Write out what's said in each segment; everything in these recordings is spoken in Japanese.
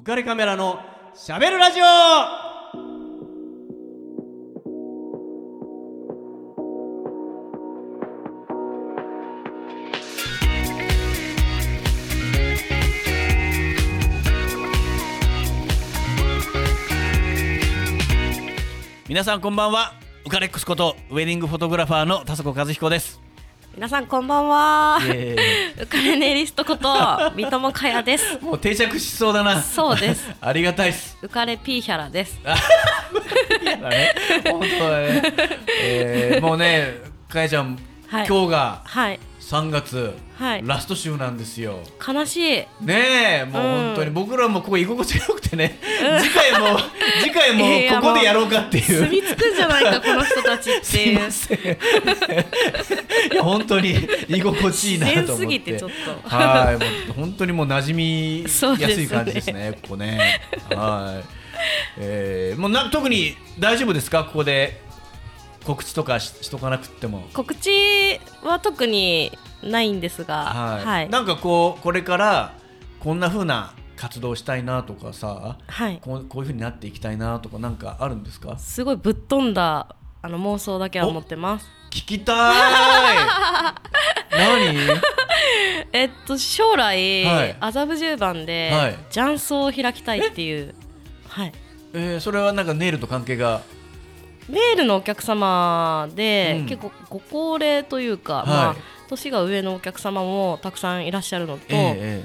浮かれカメラのしゃべるラジオ。皆さんこんばんは。ウカレックスことウェディングフォトグラファーの田底和彦です。皆さんこんばんは。ウカレネイリストこと三友かやです。もう定着しそうだな。そうです。ありがたいっす。ウカレピーヒャラです。ね。本当だね、えーもうねかやちゃん、はい。今日がはい3月、はい。ラスト週なんですよ。悲しい。ねえもううん本当に。僕らもここ居心地が良くてね、次回も 次回もここでやろうかっていう。住み着くんじゃないかこの人たちっすていう。いや本当に居心地いいなと思って。はいもう本当にもう馴染みやすい感じですね。ここね。はい、えー、もうな特に大丈夫ですか？ここで告知とかししとかなくっても。告知は特にないんですがはい、はい。なんかこうこれからこんな風な活動したいなとかさはい。こうこういう風になっていきたいなとかなんかあるんですか？すごいぶっ飛んだあの妄想だけは持ってます。聞きたーい！何？えっと将来、はい。麻布十番で、はい。雀荘を開きたいっていう。はい。えー、それはなんかネイルと関係が？ネイルのお客様で、うん。結構ご高齢というか、はい。まあ、年が上のお客様もたくさんいらっしゃるのと、え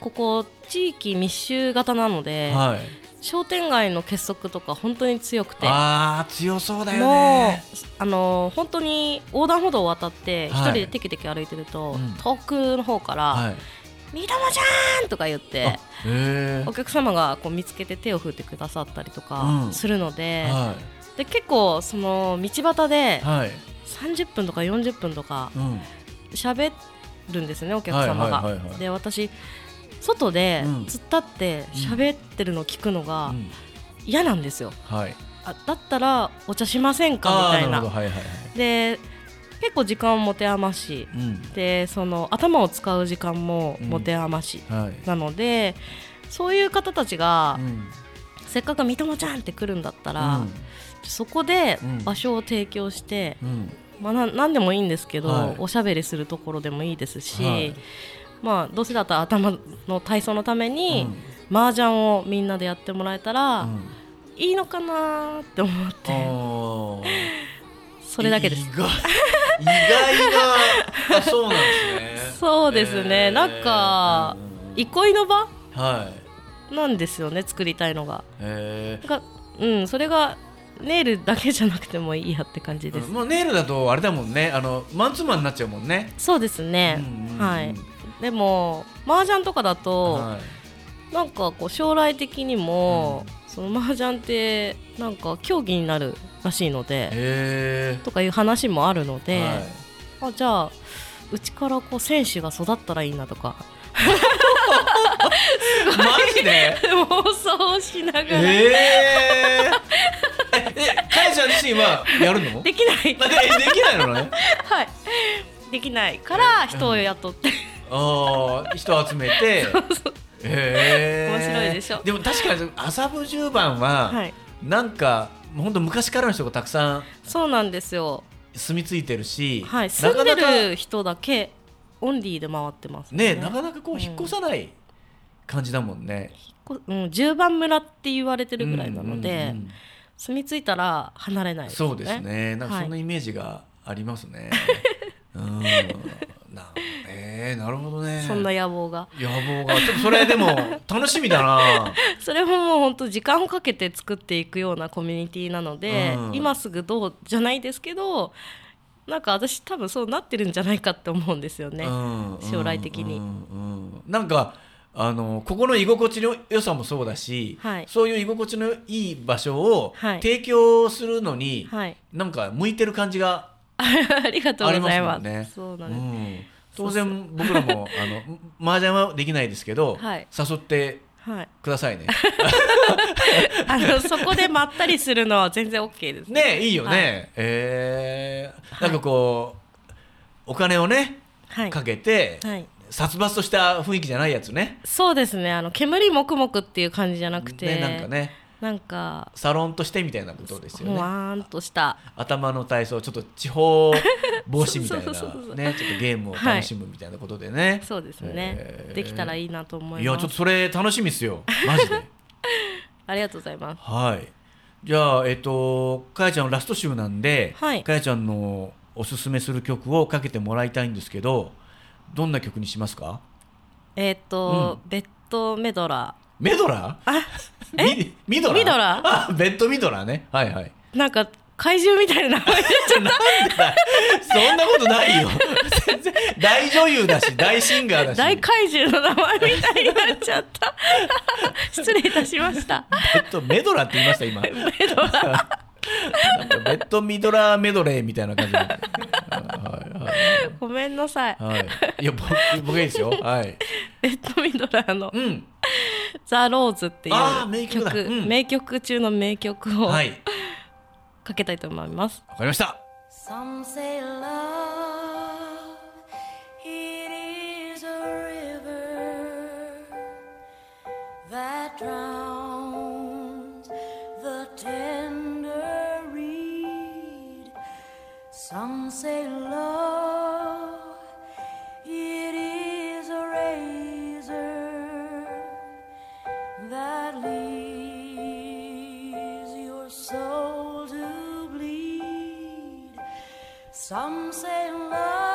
ここ地域密集型なのえで、はい。商店街の結束とか本当に強くて。あー強そうだよもねうあの本当に横断歩道を渡って一はい。人でテキテキ歩いてると、うん。遠くの方からはい「みどもちゃん!」とか言ってお客様がこう見つけて手を振ってくださったりとかうん。するので,、はで結構その道端でいはい。30分とか40分とかうん。喋るんですねお客様が。で私外でうん。突っ立って喋ってるのを聞くのがうん。嫌なんですよ。はい。あだったらお茶しませんか？みたいな。なはいはいはい。で結構時間を持て余し。うん。でその頭を使う時間も持て余し、はい。なのでそういう方たちが、うん。せっかく三友ちゃんって来るんだったら、うんそこでうん。場所を提供して、うん。まあ、な何でもいいんですけど、はい。おしゃべりするところでもいいですし、はい。まあどうせだったら頭の体操のために、うん。麻雀をみんなでやってもらえたら、うん。いいのかなって思って。それだけです。意外意外なあそうなんですね。そうですね、えー。なんかうん。憩いの場はい。なんですよね作りたいのが。えがうんそれがネイルだけじゃなくてもいいやって感じーです、もうネイルだとあれだもんね。あのマンツーマンになっちゃうもんね。そうですね、うんうんうんはい。でも麻雀とかだと、はい。なんかこう将来的にも、その麻雀ってなんか競技になるらしいので、へとかいう話もあるので、えはい。あじゃあうちからこう選手が育ったらいいなとか。マジで？妄想しながら、えー、ええかやちゃん自身はやるの？できない。まあでできないのね？はい。できないから人を雇って、ああ人集めて。へえ。面白いでしょ。でも確かに麻布十番は、はい。なんかもうほんと昔からの人がたくさんそうなんですよ。住み着いてるし、はい。住んでる人だけオンリーで回ってますね。なかなかこううん引っ越さない感じだもんね。こうん、十番村って言われてるぐらいなので、うんうんうん住み着いたら離れないね。そうですね。なんかはい。そんなイメージがありますね。うん。なえー、なるほどね。そんな野望が。野望が。ちょっとそれでも楽しみだな。それももう本当時間をかけて作っていくようなコミュニティなので、うん。今すぐどうじゃないですけどなんか私多分そうなってるんじゃないかって思うんですよね、うん。将来的に。うん。うん。なんかあのここの居心地の良さもそうだし、はい。そういう居心地のいい場所をはい。提供するのに、はい。なんか向いてる感じが ありがとうあります。ございますもんね。そうなんです、うん。当然僕らもあの麻雀はできないですけど、はい。誘ってはい。くださいね。あのそこでまったりするのは全然 OK ですね。いいよね。はい。えー。はいなんかこうお金をねはい。かけて、はい殺伐とした雰囲気じゃないやつね。そうですね。あの煙もくもくっていう感じじゃなくて、ねなんかね。なんか。サロンとしてみたいなことですよね。ほわーんとした。頭の体操ちょっと地方防止みたいなねちょっとゲームを楽しむみたいなことでね、そうですね、えー。できたらいいなと思います。いやちょっとそれ楽しみですよ。マジで。ありがとうございます。はい。じゃあえっとかやちゃんのラスト週なんで、はい。かやちゃんのおすすめする曲をかけてもらいたいんですけどどんな曲にしますか？えっ、と、ベッドメドラメドラー？ミミドラー？ミドラあベッドミドラーね。はいはい。ーなんか怪獣みたいな名前そんなことないよ。全然大女優だし大シンガーだし。大怪獣の名前みたいになっちゃった。失礼いたしました。ベッドメドラーって言いました今。メドラーなんかベッドミドラーメドレーみたいな感じで。はいはいごめんなさい。はい、いや僕僕いいですよ。はい。ベッドミドラーの。うん「ザ・ローズ」っていう曲だ。うん。名曲中の名曲をはい。かけたいと思います、わかりました。Some say love, it is a river that drowns Some say love, it is a razor that leaves your soul to bleed. Some say love,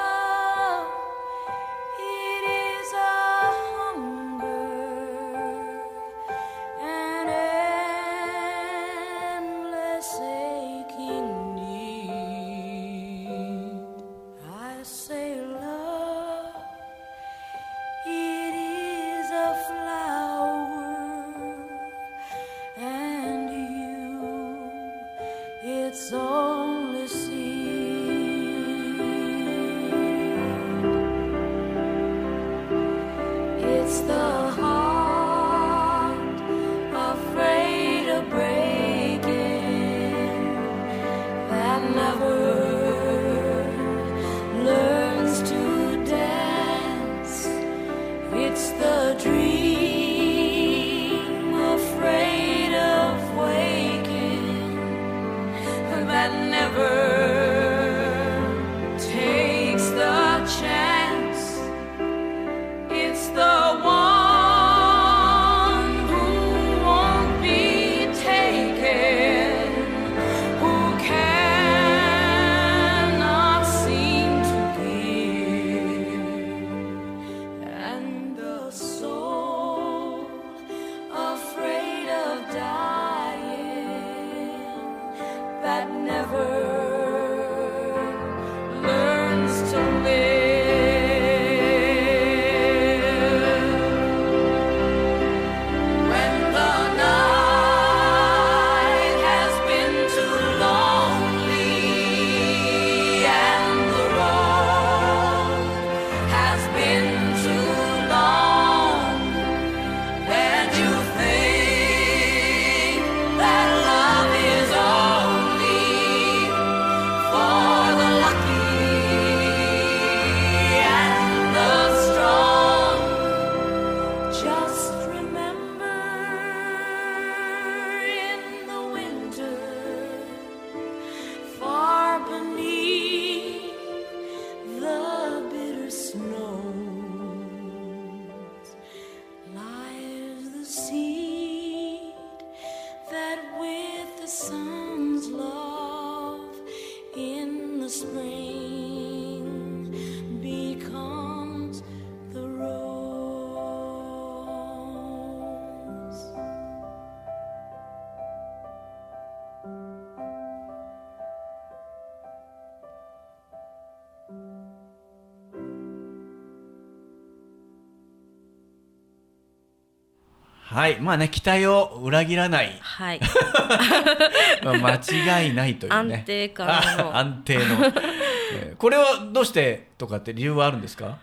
はい。まあね期待を裏切らない。はい。まあ間違いないというね。安定感の。あ 安定の、えーこれはどうしてとかって理由はあるんですか？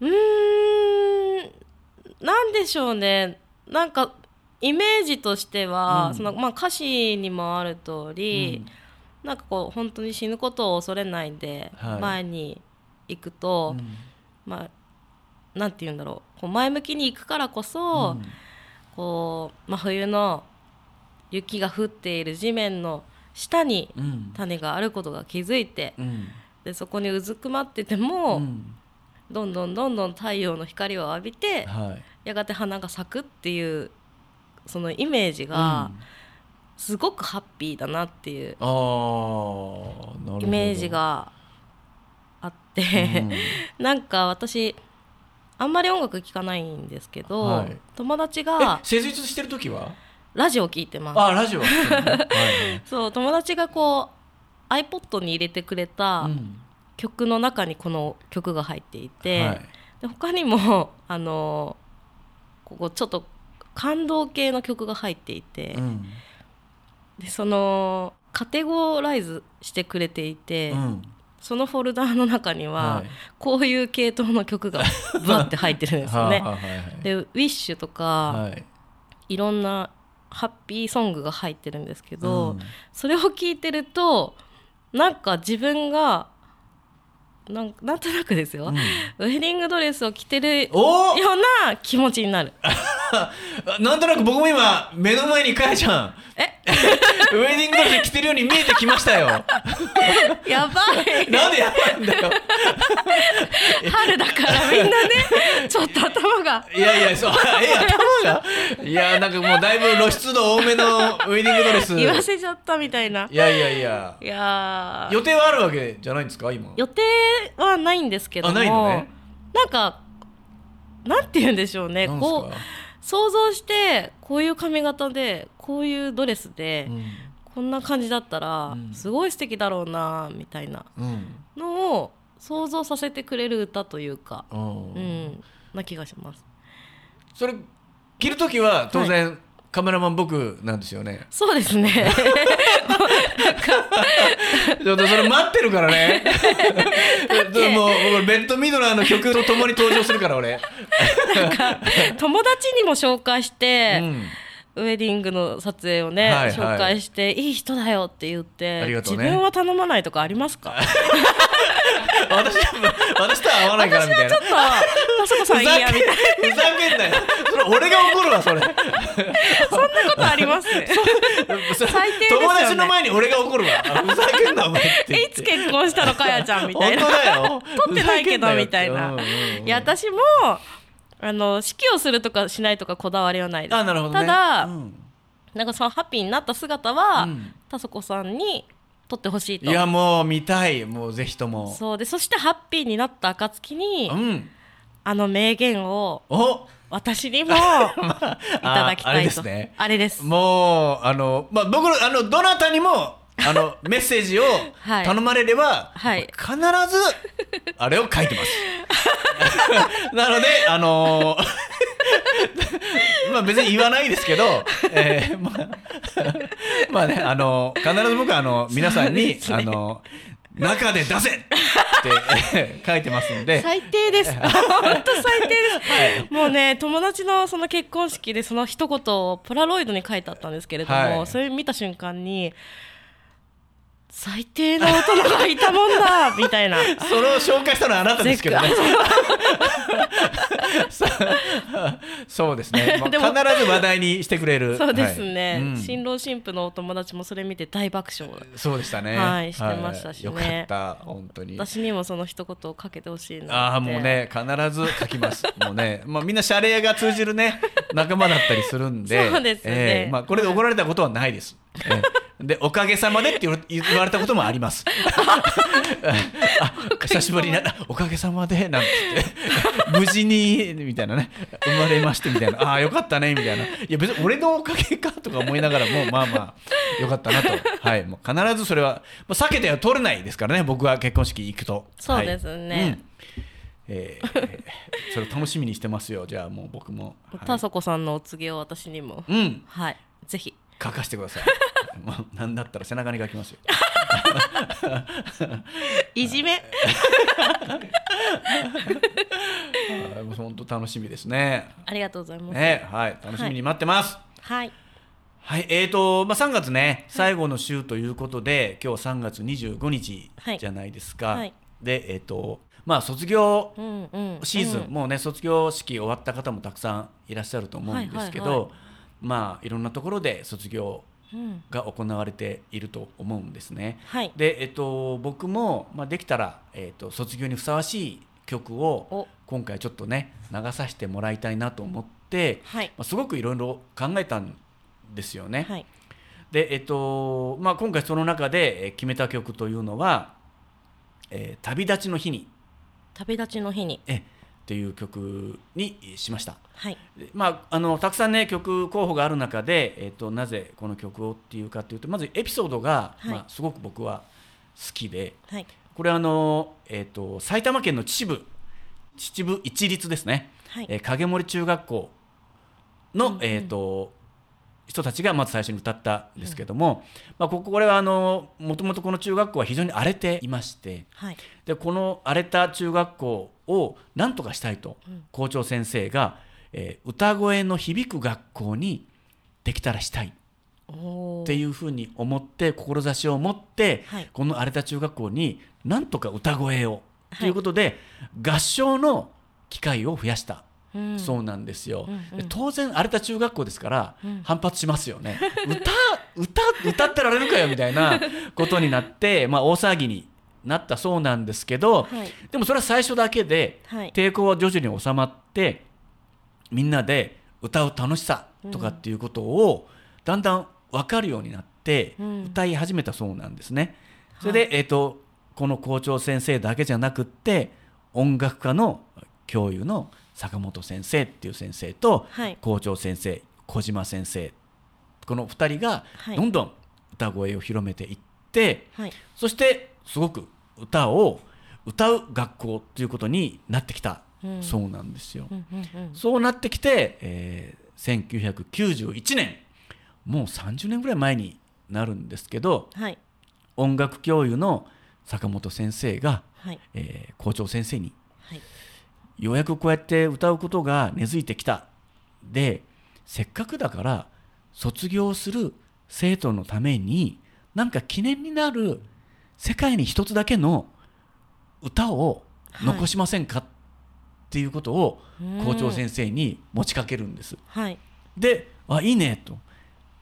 うーん。なんでしょうね。なんかイメージとしては、うん。そのまあ、歌詞にもある通り、なんかこう本当に死ぬことを恐れないではい。前に行くと、うん。まあなんて言うんだろう。こう前向きに行くからこそ、うんこう真冬の雪が降っている地面の下にうん。種があることが気づいてうん。でそこにうずくまってても、うん。どんどんどんどん太陽の光を浴びてはい。やがて花が咲くっていうそのイメージがうん。すごくハッピーだなっていうイメージがあって、なんか私あんまり音楽聴かないんですけど、はい。友達うんがえ施術してる時は？ラジオ聴いてます。あラジオ。ねはいはい。そう友達がこう iPod に入れてくれたうん。曲の中にこの曲が入っていて、はい。で他にも あのここちょっと感動系の曲が入っていて、うん。でそのカテゴライズしてくれていて、うんそのフォルダーの中には、はい。こういう系統の曲がバッて入ってるんですよね。で「ウィッシュとか、はい。い、ろんなハッピーソングが入ってるんですけど、うん。それを聞いてるとなんか自分がなんなんとなくですよ、うん。ウェディングドレスを着てるよおうな気持ちになる。なんとなく僕も今目の前にかやちゃん。え？ウェディングドレス着てるように見えてきましたよ。やばい。なんでやばいんだよ。春だからみんなねちょっと頭が。いやいやそうえ頭が？いやなんかもうだいぶ露出度多めのウェディングドレス。言わせちゃったみたいな。いやいやいや。いやー。予定はあるわけじゃないんですか今？予定はないんですけども。あないのね。なんかなんて言うんでしょうね。こう想像してこういう髪型でこういうドレスで、うん。こんな感じだったら、うん。すごい素敵だろうなみたいなうん。のを想像させてくれる歌というか、うん。うん、な気がします。それ着るときは当然、カメラマン僕なんですよね。そうですね。ちょっとそれ待ってるからね。て。もう僕ベッドミドラーの曲とともに登場するから俺、友達にも紹介しうて、んウェディングの撮影をね、はいはい。紹介していい人だよって言ってね。自分は頼まないとかありますか？私私とは合わないからみたいな。ちょっと田坂さんいいやみたいな。ふざけんなよ。それ俺が怒るわそれ。そんなことあります？最ね。友達の前に俺が怒るわ。あふざけんなお前っていつ結婚したのかやちゃんみたいな。本当だよ。撮ってないけどみたいな、うんうんうん。いや私もあの式をするとかしないとかこだわりはないです。あなるほどね。ただ、うん。なんかそのハッピーになった姿は、うん。田底さんに撮ってほしいと。いやもう見たい。もうぜひとも。そう。でそしてハッピーになった暁に、うん。あの名言をお。私にも いただきああれたいと。ですね。あれです。もうあの、まあ、僕のあのどなたにもあのメッセージを はい。頼まれれば、はい。必ずあれを書いてます。なのであの まあ別に言わないですけど、えーまあ まあねあの必ず僕はあの皆さんに、ね。あの中で出せってえー書いてますので。最低です。本当最低です、もうね友達のその結婚式でその一言をポラロイドに書いてあったんですけれども、はい。それ見た瞬間に最低な大人がいたもんだみたいな それを紹介したのはあなたですけどね。そうですね。もうで必もず話題にしてくれる。そうですね、はいうん新郎新婦のお友達もそれ見て大爆笑そうでしたね。はいしてましたしねよかった本当に。私にもその一言をかけてほしいなああもうね必ず書きます。もうね、まあみんな謝礼が通じるね仲間だったりするんで、そうですねえーまあこれで怒られたことはないです。えーでおかげさまでって言われたこともあります。あ 久しぶりになおかげさまでなんて無事にみたいなね生まれましてみたいな。ああよかったねみたいな。いや別に俺のおかげかとか思いながらもまあまあよかったなと。はい。もう必ずそれはもう避けては取れないですからね僕は結婚式行くと。そうですね。はいうん。えーそれ楽しみにしてますよ。じゃあもう僕も、はい。田底さんのお告げを私にも。うん。はい。ぜひ。書かせてください。もうなんだったら背中に書きますよいじめ。はいもう本当楽しみですね。ありがとうございます、ねはい楽しみに待ってます、はい。はい、えーとまあ、3月ね、最後の週ということで、今日3月25日はい。じゃないですか。はい。で、えーとまあ卒業うんうん。シーズン、うん。もうね卒業式終わった方もたくさんいらっしゃると思うんですけど、はいはいはい。まあいろんなところで卒業うんが行われていると思うんですね。はい。で、えっと、僕も、まあ、できたら、えっと、卒業にふさわしい曲をお。今回ちょっとね流させてもらいたいなと思って、はい。まあ、すごくいろいろ考えたんですよね。はい。で、えっとまあ、今回その中でえー決めた曲というのは「えー旅立ちの日に」旅立ちの日に。えっていう曲にしました。はい。でまあ、あのたくさんね曲候補がある中で、えっとなぜこの曲をっていうかっていうとまずエピソードが、はい。まあ、すごく僕は好きではい。これはあの、えっと埼玉県の秩父秩父一律ですね、はい。えー影森中学校の、うんうん。えっと人たちがまず最初に歌ったんですけども、まあ、こここれはあのもともとこの中学校は非常に荒れていましてはい。でこの荒れた中学校を何とかしたいとうん。校長先生が、えー歌声の響く学校にできたらしたいっていうふうに思って志を持って、はい。この荒れた中学校になんとか歌声をはいということで、合唱の機会を増やした、うんそうなんですよ、うんうん。で当然荒れた中学校ですから、うん。反発しますよね。歌歌歌ってられるかよみたいなことになって、まあ、大騒ぎになったそうなんですけど、はい。でもそれは最初だけではい。抵抗は徐々に収まってみんなで歌う楽しさとかっていうことをだんだん分かるようになってうん。歌い始めたそうなんですね。それで、えー、とこの校長先生だけじゃなくって音楽家の教諭の坂本先生っていう先生とはい。校長先生小島先生この2人がはい。どんどん歌声を広めていって、はい。そしてすごく歌を歌う学校ということになってきた、うん。そうなんですよ。うんうんうん。そうなってきて、えー1991年もう30年ぐらい前になるんですけどはい。音楽教諭の坂本先生が、はい。えー校長先生にはいようやくこうやって歌うことが根付いてきたでせっかくだから卒業する生徒のためになんか記念になる世界に一つだけの歌を残しませんか、っていうことをうん校長先生に持ちかけるんです。はいで「あいいね」と。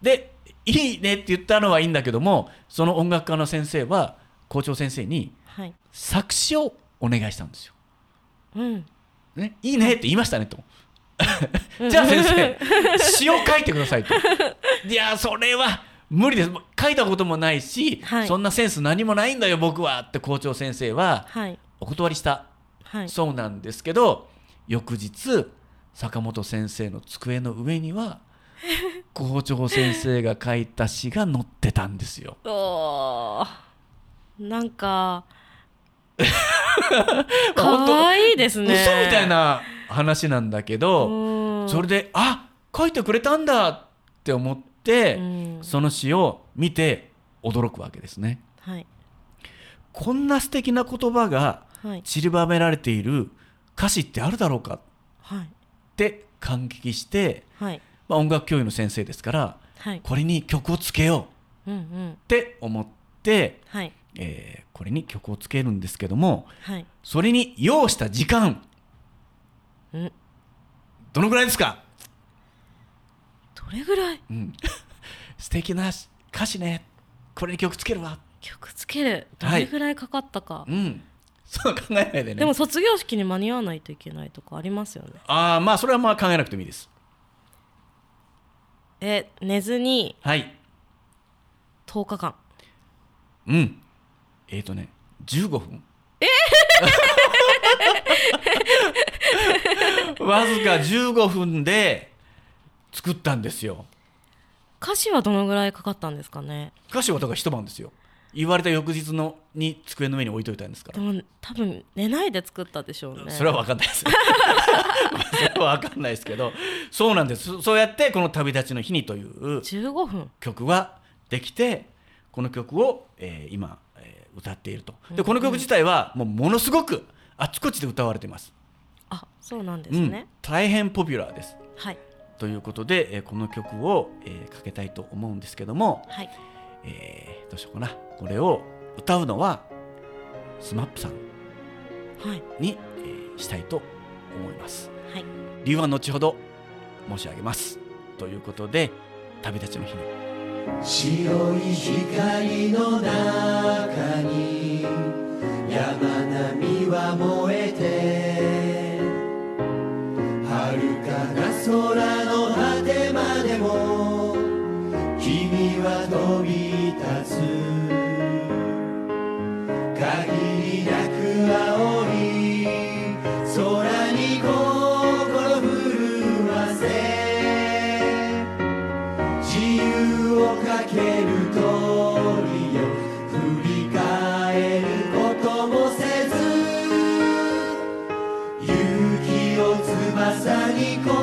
で「いいね」って言ったのはいいんだけどもその音楽家の先生は校長先生にはい作詞をお願いしたんですよ。うんね、いいねって言いましたねと。じゃあ先生、詩を書いてくださいと。いや、それは無理です。書いたこともないし、はいそんなセンス何もないんだよ、僕はって校長先生ははいお断りしたはいそうなんですけど、翌日、坂本先生の机の上には、校長先生が書いた詩が載ってたんですよ。なんか 可愛いですね。嘘みたいな話なんだけど、うん。それであ書いてくれたんだって思って、うん。その詩を見て驚くわけですね。はい。こんな素敵な言葉がはい。散りばめられている歌詞ってあるだろうかっはい。て感激して、はい。まあ、音楽教諭の先生ですからはい。これに曲をつけようって思って、はいえーこれに曲をつけるんですけどもはい。それに要した時間うん。どのぐらいですか、どれぐらい？うん、素敵な歌詞ね。これに曲つけるわ。曲つける。どはい。れぐらいかかったか、うん。そう考えないでね。でも卒業式に間に合わないといけないとかありますよね。ああまあそれはまあ考えなくてもいいです。え寝ずにはい。10日間。うんえっ、ー、とね15分。えわずか15分で作ったんですよ。歌詞はどのぐらいかかったんですかね？歌詞はだから一晩ですよ。言われた翌日のに机の上に置いといたんですから。でも多分寝ないで作ったでしょうね。それは分かんないです。それは分かんないですけど。そうなんです。そそうやってこの「旅立ちの日に」という。15分。曲はできてこの曲を、えー今、えー歌っていると。でこの曲自体はもうものすごくあちこちで歌われてます。あそうなんですうん。ね、大変ポピュラーです。はい。ということで、えーこの曲を、えーかけたいと思うんですけども、はい。えーどうしようかな。これを歌うのは SMAP さん。はい。に、えーしたいと思います。はい。理由は後ほど申し上げます。ということで旅立ちの日に白い光の中に山並みは燃えて遥かな空の果てまでも君は飛び立つ。pánico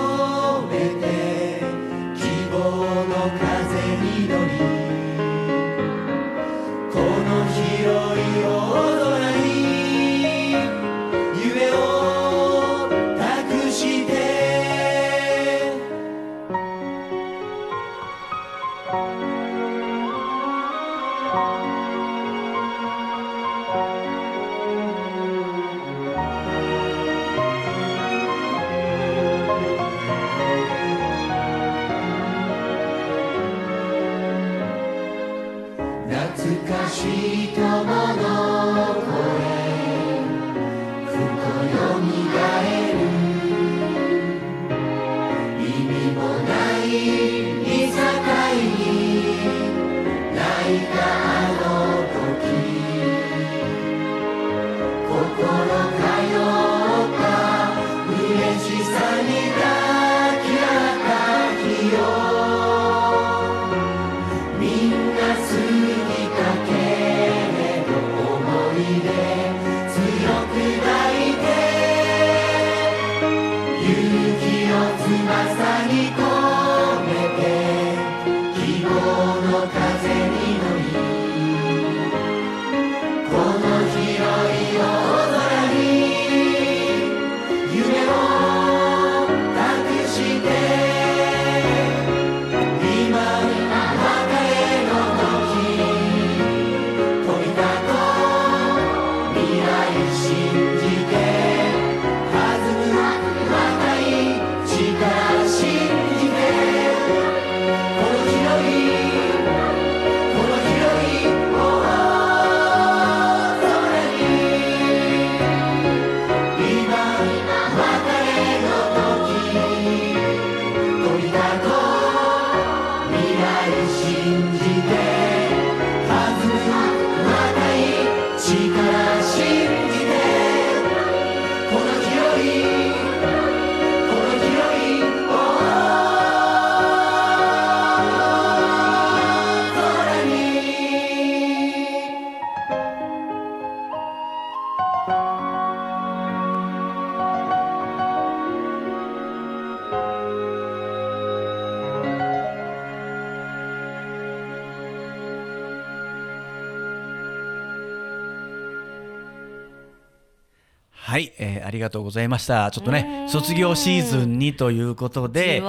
とうございました。ちょっとね卒業シーズンにということで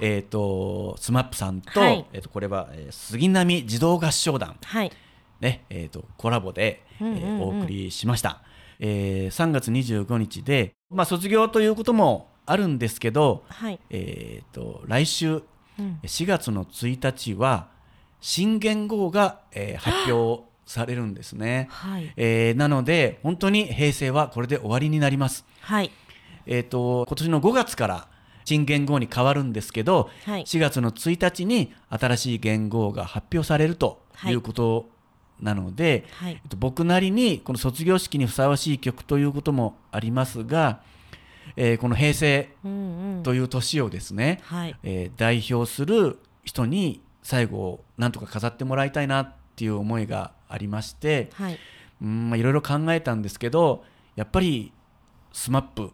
えっ、とスマップさんと,、はい。えー、とこれは、えー杉並児童合唱団。はい。ねえー、とコラボで、えーうんうん。うんお送りしました、えー3月25日で、まあ、卒業ということもあるんですけど、はい。えー、と来週うん。4月の1日は新元号が、えー発表されるんですね、はい。えーなので本当に平成はこれで終わりになります。はい。えー、と今年の5月から新元号に変わるんですけど、はい。4月の1日に新しい元号が発表されるとい。うことなので、はい。えっと僕なりにこの卒業式にふさわしい曲ということもありますが、えーこの平成うんうん。という年をですね、はい。えー代表する人に最後をなんとか飾ってもらいたいなっていう思いがありまして、はい。うんまあいろいろ考えたんですけどやっぱり SMAP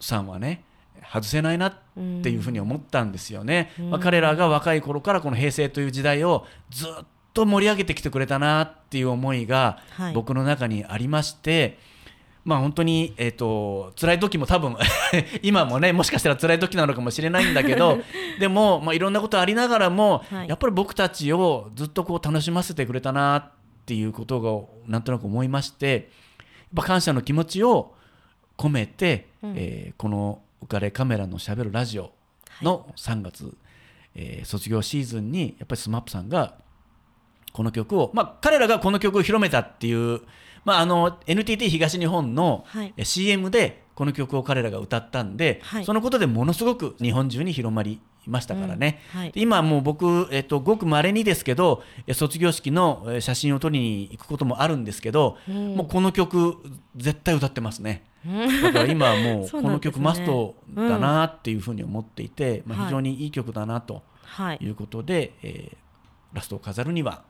さんはね外せないなっていうふうに思ったんですよね、まあ、彼らが若い頃からこの平成という時代をずっと盛り上げてきてくれたなっていう思いがはい。僕の中にありまして、まあ本当に、えー、と辛い時も多分 今もねもしかしたら辛い時なのかもしれないんだけど でも、まあ、いろんなことありながらも、はい。やっぱり僕たちをずっとこう楽しませてくれたなっていうことがなんとなく思いましてやっぱ感謝の気持ちを込めて、うん。えーこの「浮かれカメラのしゃべるラジオ」の3月、えー卒業シーズンにやっぱり SMAP さんがこの曲を、まあ、彼らがこの曲を広めたっていう、まあ、あの NTT 東日本の CM でこの曲を彼らが歌ったんで、はい。そのことでものすごく日本中に広まりましたからね、うんはい。で今もう僕、えっと、ごくまれにですけどえ卒業式のえ写真を撮りに行くこともあるんですけど、うん。もうこの曲絶対歌ってますね。だから今はもう この曲マストだなっていうふうに思っていて、まあ、はい。非常にいい曲だなとはい。いうことで、えーラストを飾るには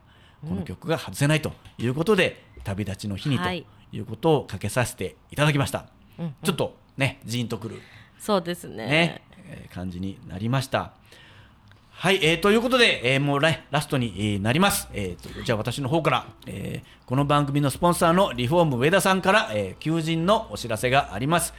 この曲が外せないということで、旅立ちの日にとはい。いうことをかけさせていただきました、うんちょっとねジーンとくる、そうですね。ねえー感じになりました。はい、えーということで、えーもうララストに、えーなります、えーとじゃあ私の方から、えーこの番組のスポンサーのリフォーム上田さんから、えー求人のお知らせがあります、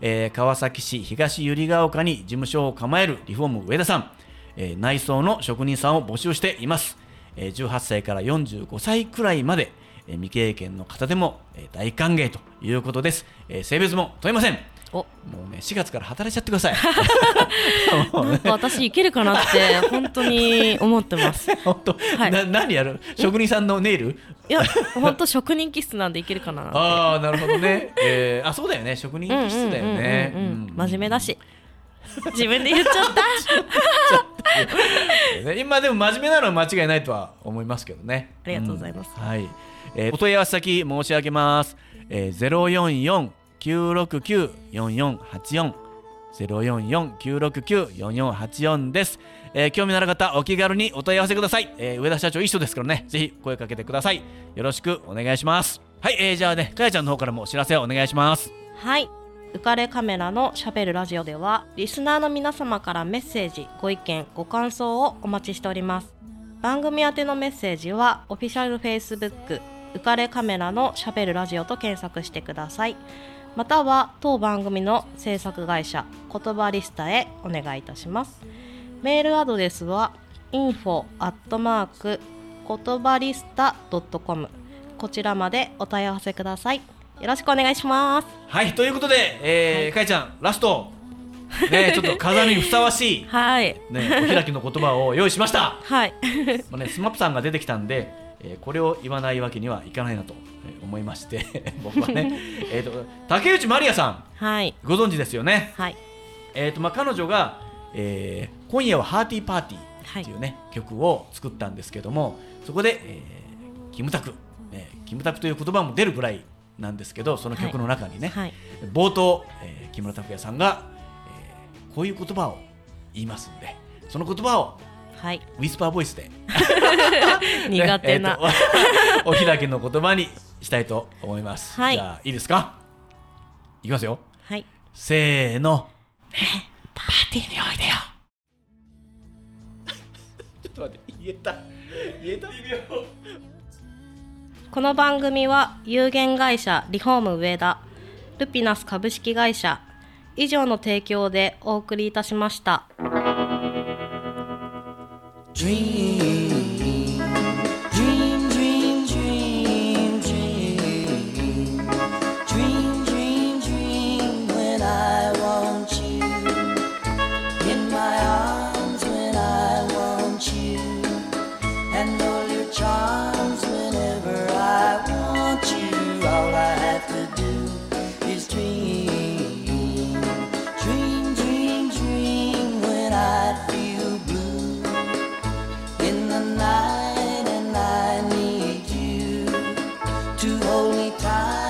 えー川崎市東百合ヶ丘に事務所を構えるリフォーム上田さん、えー内装の職人さんを募集しています、えー18歳から45歳くらいまで、えー未経験の方でも、えー大歓迎ということです、えー性別も問いません。お。もうね4月から働いちゃってください。なんか私いけるかなって本当に思ってます。い 本当、はい。な何やる？職人さんのネイル？や本当職人気質なんでいけるかなああなるほどね、えー、あそうだよね。職人気質だよね。真面目だし。自分で言っちゃった ね今でも真面目なのは間違いないとは思いますけどね。ありがとうございます。んはい、えーお問い合わせ先申し上げます、えー、044-969-4484 044-969-4484です、えー興味のある方お気軽にお問い合わせください、えー上田社長いい人ですからね。ぜひ声かけてください。よろしくお願いします。はい、えーじゃあねかやちゃんの方からもお知らせをお願いします。はい浮かれカメラのしゃべるラジオではリスナーの皆様からメッセージご意見ご感想をお待ちしております。番組宛てのメッセージはオフィシャルフェイスブック浮かれカメラのしゃべるラジオと検索してください。または当番組の制作会社言葉リスタへお願いいたします。メールアドレスは info アットマーク言葉リスタ .com こちらまでお問い合わせください。よろしくお願いします。はいということで、えーかやちゃんラスト。ね ちょっと飾りにふさわしいはい。ね、お開きの言葉を用意しました。はい。まあね、スマップさんが出てきたんで、えーこれを言わないわけにはいかないなとえー思いまして、僕はね、えっと竹内まりやさんはい。ご存知ですよね？はい。えっ、とまあ彼女が、えー今夜はハーティーパーティーっていうね、曲を作ったんですけども、そこで、えーキムタク、ね、キムタクという言葉も出るぐらいなんですけど、その曲の中にね、はい冒頭、えー木村拓哉さんが、えーこういう言葉を言いますんで、その言葉をはいウィスパーボイスで 苦手な、ね えーと お開きの言葉にしたいと思います。はいじゃあいいですか？いきますよ。はいせーの。パーティーにおいでよ。ちょっと待って、言えた。言えた？この番組は有限会社リフォーム上田ルピナス株式会社以上の提供でお送りいたしました。Dream, to holy time.